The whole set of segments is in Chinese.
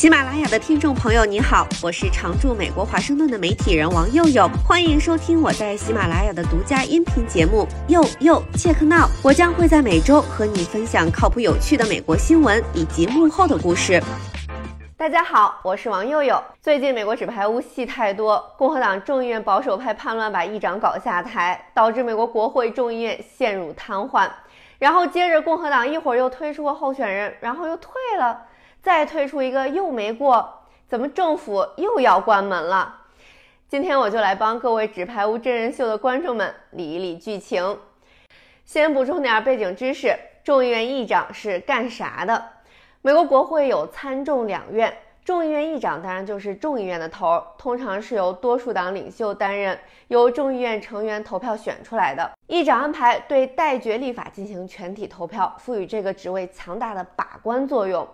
喜马拉雅的听众朋友，你好，我是常驻美国华盛顿的媒体人王佑佑，欢迎收听我在喜马拉雅的独家音频节目《佑佑切克闹》。我将会在每周和你分享靠谱有趣的美国新闻以及幕后的故事。大家好，我是王佑佑。最近美国纸牌屋戏太多，共和党众议院保守派叛乱把议长搞下台，导致美国国会众议院陷入瘫痪。然后接着共和党一会儿又推出个候选人，然后又退了。再推出一个又没过，怎么政府又要关门了？今天我就来帮各位纸牌屋真人秀的观众们理一理剧情。先补充点背景知识：众议院议长是干啥的？美国国会有参众两院，众议院议长当然就是众议院的头，通常是由多数党领袖担任，由众议院成员投票选出来的。议长安排对待决立法进行全体投票，赋予这个职位强大的把关作用。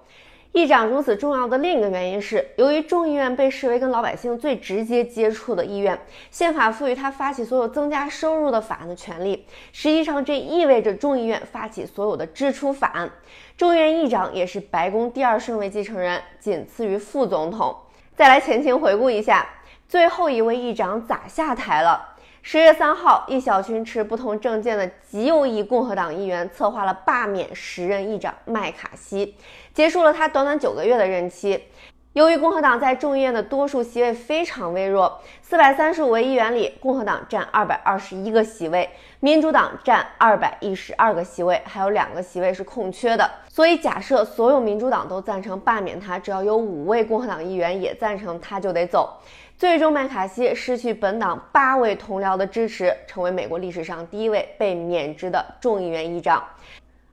议长如此重要的另一个原因是，由于众议院被视为跟老百姓最直接接触的议院，宪法赋予他发起所有增加收入的法案的权利。实际上，这意味着众议院发起所有的支出法案。众议院议长也是白宫第二顺位继承人，仅次于副总统。再来前情回顾一下，最后一位议长咋下台了？十月三号，一小群持不同政见的极右翼共和党议员策划了罢免时任议长麦卡锡，结束了他短短九个月的任期。由于共和党在众议院的多数席位非常微弱，四百三十五位议员里，共和党占二百二十一个席位，民主党占二百一十二个席位，还有两个席位是空缺的。所以，假设所有民主党都赞成罢免他，只要有五位共和党议员也赞成，他就得走。最终，麦卡锡失去本党八位同僚的支持，成为美国历史上第一位被免职的众议院议长。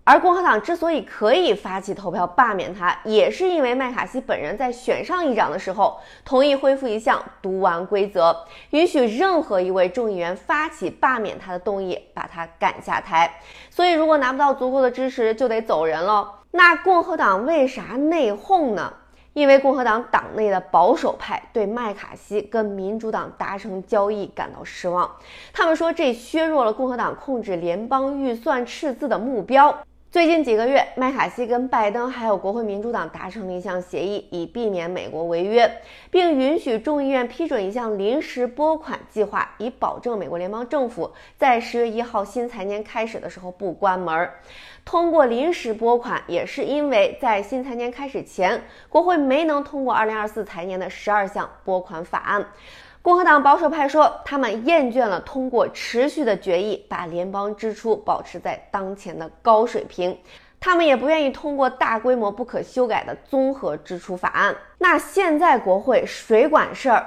而共和党之所以可以发起投票罢免他，也是因为麦卡锡本人在选上议长的时候，同意恢复一项读完规则，允许任何一位众议员发起罢免他的动议，把他赶下台。所以，如果拿不到足够的支持，就得走人喽。那共和党为啥内讧呢？因为共和党党内的保守派对麦卡锡跟民主党达成交易感到失望，他们说这削弱了共和党控制联邦预算赤字的目标。最近几个月，麦卡锡跟拜登还有国会民主党达成了一项协议，以避免美国违约，并允许众议院批准一项临时拨款计划，以保证美国联邦政府在十月一号新财年开始的时候不关门。通过临时拨款，也是因为在新财年开始前，国会没能通过二零二四财年的十二项拨款法案。共和党保守派说，他们厌倦了通过持续的决议把联邦支出保持在当前的高水平，他们也不愿意通过大规模不可修改的综合支出法案。那现在国会谁管事儿？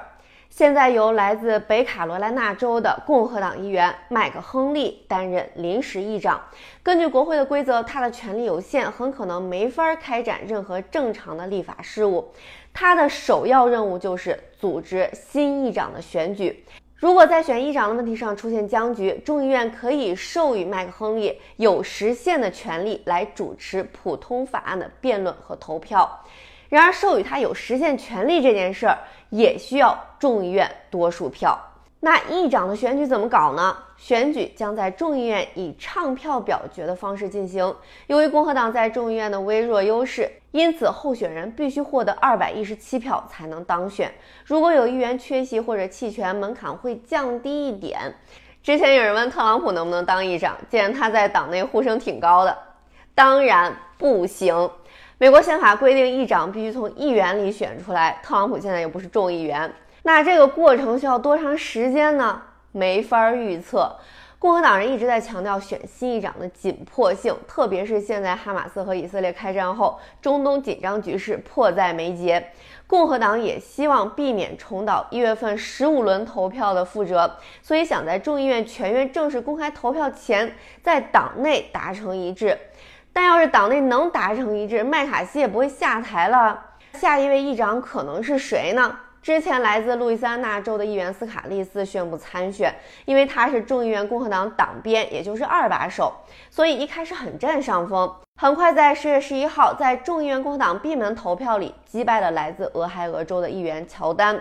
现在由来自北卡罗来纳州的共和党议员麦克亨利担任临时议长。根据国会的规则，他的权力有限，很可能没法开展任何正常的立法事务。他的首要任务就是组织新议长的选举。如果在选议长的问题上出现僵局，众议院可以授予麦克亨利有时限的权利来主持普通法案的辩论和投票。然而，授予他有实现权利这件事儿也需要众议院多数票。那议长的选举怎么搞呢？选举将在众议院以唱票表决的方式进行。由于共和党在众议院的微弱优势，因此候选人必须获得二百一十七票才能当选。如果有议员缺席或者弃权，门槛会降低一点。之前有人问特朗普能不能当议长，既然他在党内呼声挺高的，当然不行。美国宪法规定，议长必须从议员里选出来。特朗普现在又不是众议员。那这个过程需要多长时间呢？没法预测。共和党人一直在强调选新议长的紧迫性，特别是现在哈马斯和以色列开战后，中东紧张局势迫在眉睫。共和党也希望避免重蹈一月份十五轮投票的覆辙，所以想在众议院全院正式公开投票前，在党内达成一致。但要是党内能达成一致，麦卡锡也不会下台了。下一位议长可能是谁呢？之前来自路易斯安那州的议员斯卡利斯宣布参选，因为他是众议院共和党党鞭，也就是二把手，所以一开始很占上风。很快在十月十一号，在众议院共和党闭门投票里击败了来自俄亥俄州的议员乔丹。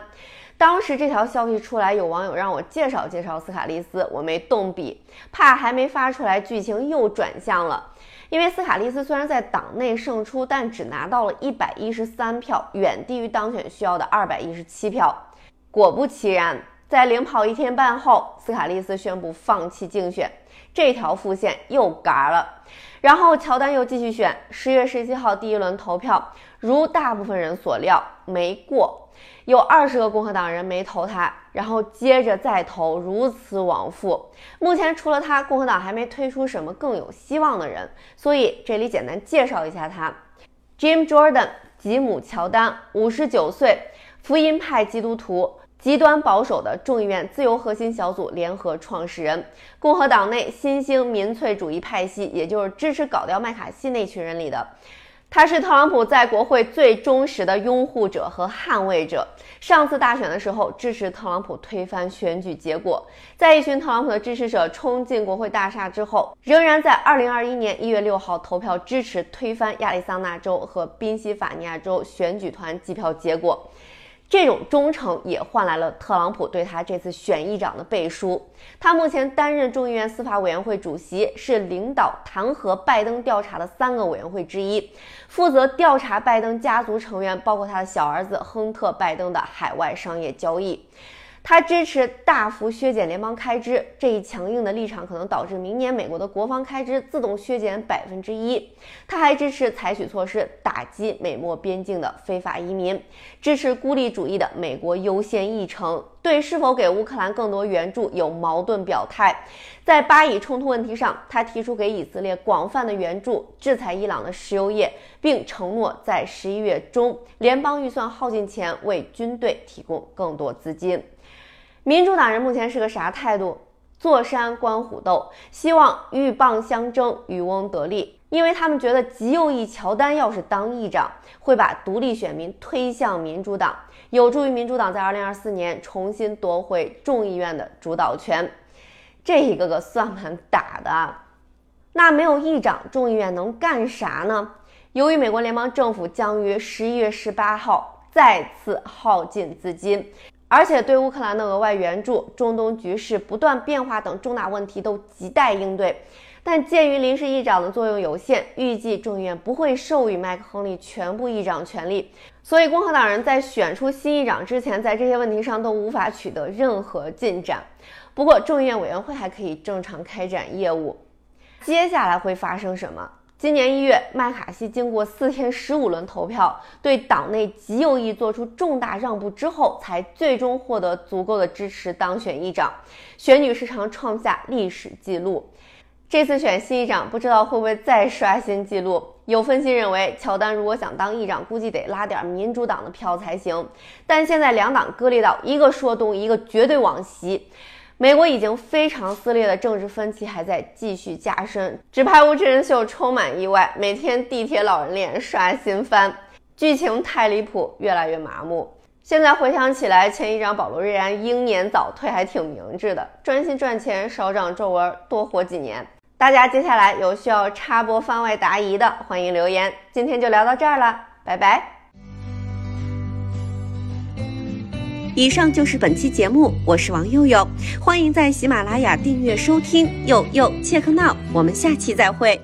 当时这条消息出来，有网友让我介绍介绍斯卡利斯，我没动笔，怕还没发出来，剧情又转向了。因为斯卡利斯虽然在党内胜出，但只拿到了一百一十三票，远低于当选需要的二百一十七票。果不其然，在领跑一天半后，斯卡利斯宣布放弃竞选，这条副线又嘎了。然后乔丹又继续选，十月十七号第一轮投票，如大部分人所料，没过。有二十个共和党人没投他，然后接着再投，如此往复。目前除了他，共和党还没推出什么更有希望的人，所以这里简单介绍一下他：Jim Jordan，吉姆·乔丹，五十九岁，福音派基督徒，极端保守的众议院自由核心小组联合创始人，共和党内新兴民粹主义派系，也就是支持搞掉麦卡锡那群人里的。他是特朗普在国会最忠实的拥护者和捍卫者。上次大选的时候，支持特朗普推翻选举结果。在一群特朗普的支持者冲进国会大厦之后，仍然在2021年1月6号投票支持推翻亚利桑那州和宾夕法尼亚州选举团计票结果。这种忠诚也换来了特朗普对他这次选议长的背书。他目前担任众议院司法委员会主席，是领导弹劾拜登调查的三个委员会之一，负责调查拜登家族成员，包括他的小儿子亨特·拜登的海外商业交易。他支持大幅削减联邦开支，这一强硬的立场可能导致明年美国的国防开支自动削减百分之一。他还支持采取措施打击美墨边境的非法移民，支持孤立主义的美国优先议程，对是否给乌克兰更多援助有矛盾表态。在巴以冲突问题上，他提出给以色列广泛的援助，制裁伊朗的石油业，并承诺在十一月中联邦预算耗尽前为军队提供更多资金。民主党人目前是个啥态度？坐山观虎斗，希望鹬蚌相争，渔翁得利。因为他们觉得极右翼乔丹要是当议长，会把独立选民推向民主党，有助于民主党在2024年重新夺回众议院的主导权。这一个个算盘打的，那没有议长，众议院能干啥呢？由于美国联邦政府将于11月18号再次耗尽资金。而且对乌克兰的额外援助、中东局势不断变化等重大问题都亟待应对，但鉴于临时议长的作用有限，预计众议院不会授予麦克亨利全部议长权力，所以共和党人在选出新议长之前，在这些问题上都无法取得任何进展。不过众议院委员会还可以正常开展业务。接下来会发生什么？今年一月，麦卡锡经过四天十五轮投票，对党内极右翼做出重大让步之后，才最终获得足够的支持当选议长，选举时常创下历史记录。这次选新议长，不知道会不会再刷新记录？有分析认为，乔丹如果想当议长，估计得拉点民主党的票才行。但现在两党割裂到一个说东，一个绝对往西。美国已经非常撕裂的政治分歧还在继续加深，纸牌屋真人秀充满意外，每天地铁老人脸刷新番，剧情太离谱，越来越麻木。现在回想起来，前议长保罗瑞安英年早退还挺明智的，专心赚钱，少长皱纹，多活几年。大家接下来有需要插播番外答疑的，欢迎留言。今天就聊到这儿了，拜拜。以上就是本期节目，我是王佑佑，欢迎在喜马拉雅订阅收听。佑佑切克闹，我们下期再会。